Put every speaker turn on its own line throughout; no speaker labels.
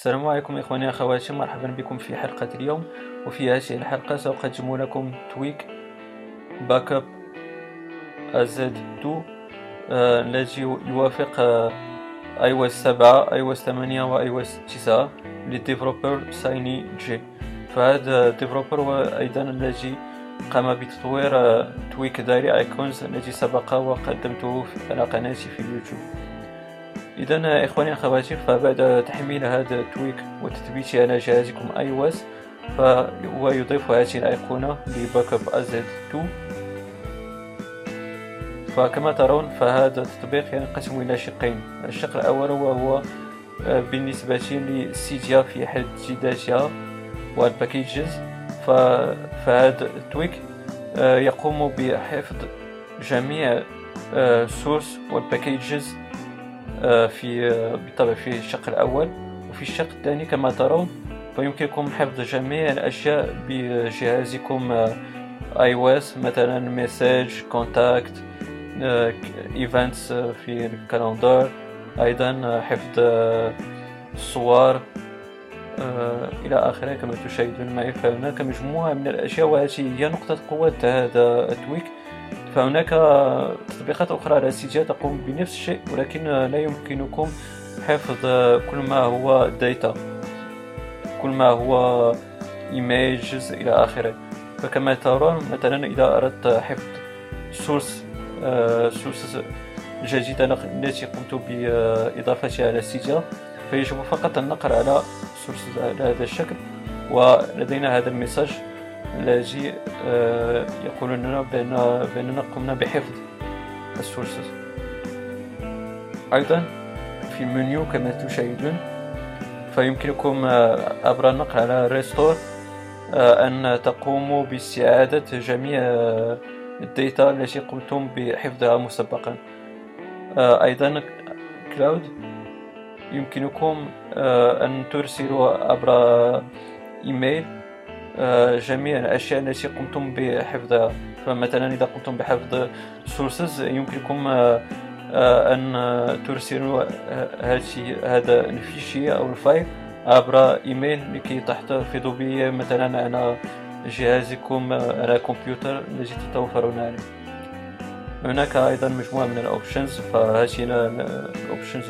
السلام عليكم إخواني أخواتي مرحبا بكم في حلقة اليوم. وفي هذه الحلقة سأقدم لكم tweak BackupAZ 2 الذي يوافق iOS 7 iOS 8 و iOS 9 لل developer سايني جي. فهذا ال developer هو أيضا الذي قام بتطوير tweak دايري icons الذي سبق وقدمته على قناتي في اليوتيوب. إذا إخواني اخواتي فبعد تحميل هذا ال tweak وتثبيته على جهازكم iOS فهو يضيف هذه الأيقونة ل BackupAZ 2 فكما ترون فهذا التطبيق ينقسم إلى شقين. الشق الأول وهو آه، بالنسبة لل Cydia في حد جداتها وال packages فهذا ال tweak آه، يقوم بحفظ جميع ال sources آه، وال packages في بالطبع في الشق الأول وفي الشق الثاني كما ترون. فيمكنكم حفظ جميع الأشياء بجهازكم iOS مثلا messages contacts events في ال calendar. أيضا حفظ الصور آه، إلى آخره كما تشاهدون معي. فهناك مجموعة من الأشياء وهذه هي نقطة قوة هذا ال tweak. فهناك تطبيقات أخرى سيجا تقوم بنفس الشيء ولكن لا يمكنكم حفظ كل ما هو data كل ما هو images إلى آخره. فكما ترون مثلا إذا أردت حفظ source source جديدة التي قمت بإضافتها على سيجا فيجب فقط النقر على source على هذا الشكل ولدينا هذا ال message الذي آه، يقول لنا بأن بأننا قمنا بحفظ ال sources. أيضا في المنيو كما تشاهدون فيمكنكم آه، عبر النقر على restore آه، أن تقوموا باستعادة جميع ال data التي قمتم بحفظها مسبقا. أيضا cloud يمكنكم أن ترسلوا عبر إيميل جميع الأشياء التي قمتم بحفظها فمثلا إذا قمتم بحفظ sources يمكنكم آه، أن ترسلوا هذا ال fichier أو ال file عبر إيميل لكي تحتفظوا به. مثلا على جهازكم على كمبيوتر الذي تتوفرون عليه. هناك أيضا مجموعة من ال options فهذه ال options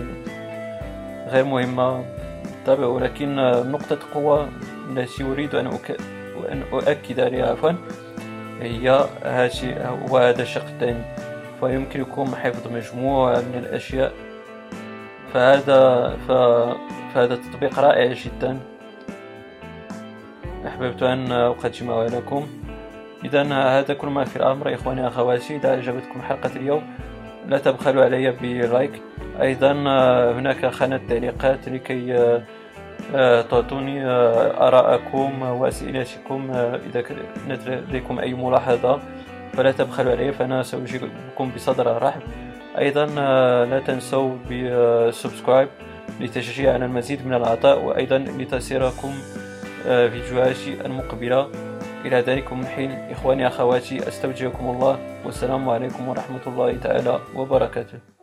غير مهمة. بالطبع ولكن نقطة قوة التي أريد أن أن أؤكد عليها عفوا هي وهذا الشق الثاني فيمكنكم حفظ مجموعة من الأشياء. فهذا ف... فهذا تطبيق رائع جدا. أحببت أن أقدمه لكم إذا هذا كل ما في الأمر إخواني أخواتي. إذا أعجبتكم حلقة اليوم لا تبخلوا علي ب like. أيضا آه، هناك خانة تعليقات لكي آه، آه، تعطوني آراءكم وأسئلتكم إذا كانت لديكم أي ملاحظة فلا تبخلوا علي فأنا سأجيبكم بصدر رحب. أيضا لا تنسوا ب subscribe لتشجيع على المزيد من العطاء وأيضا لتصلكم فيديوهاتي المقبلة. إلى ذلكم الحين إخواني أخواتي أستودعكم الله. والسلام عليكم ورحمة الله تعالى وبركاته.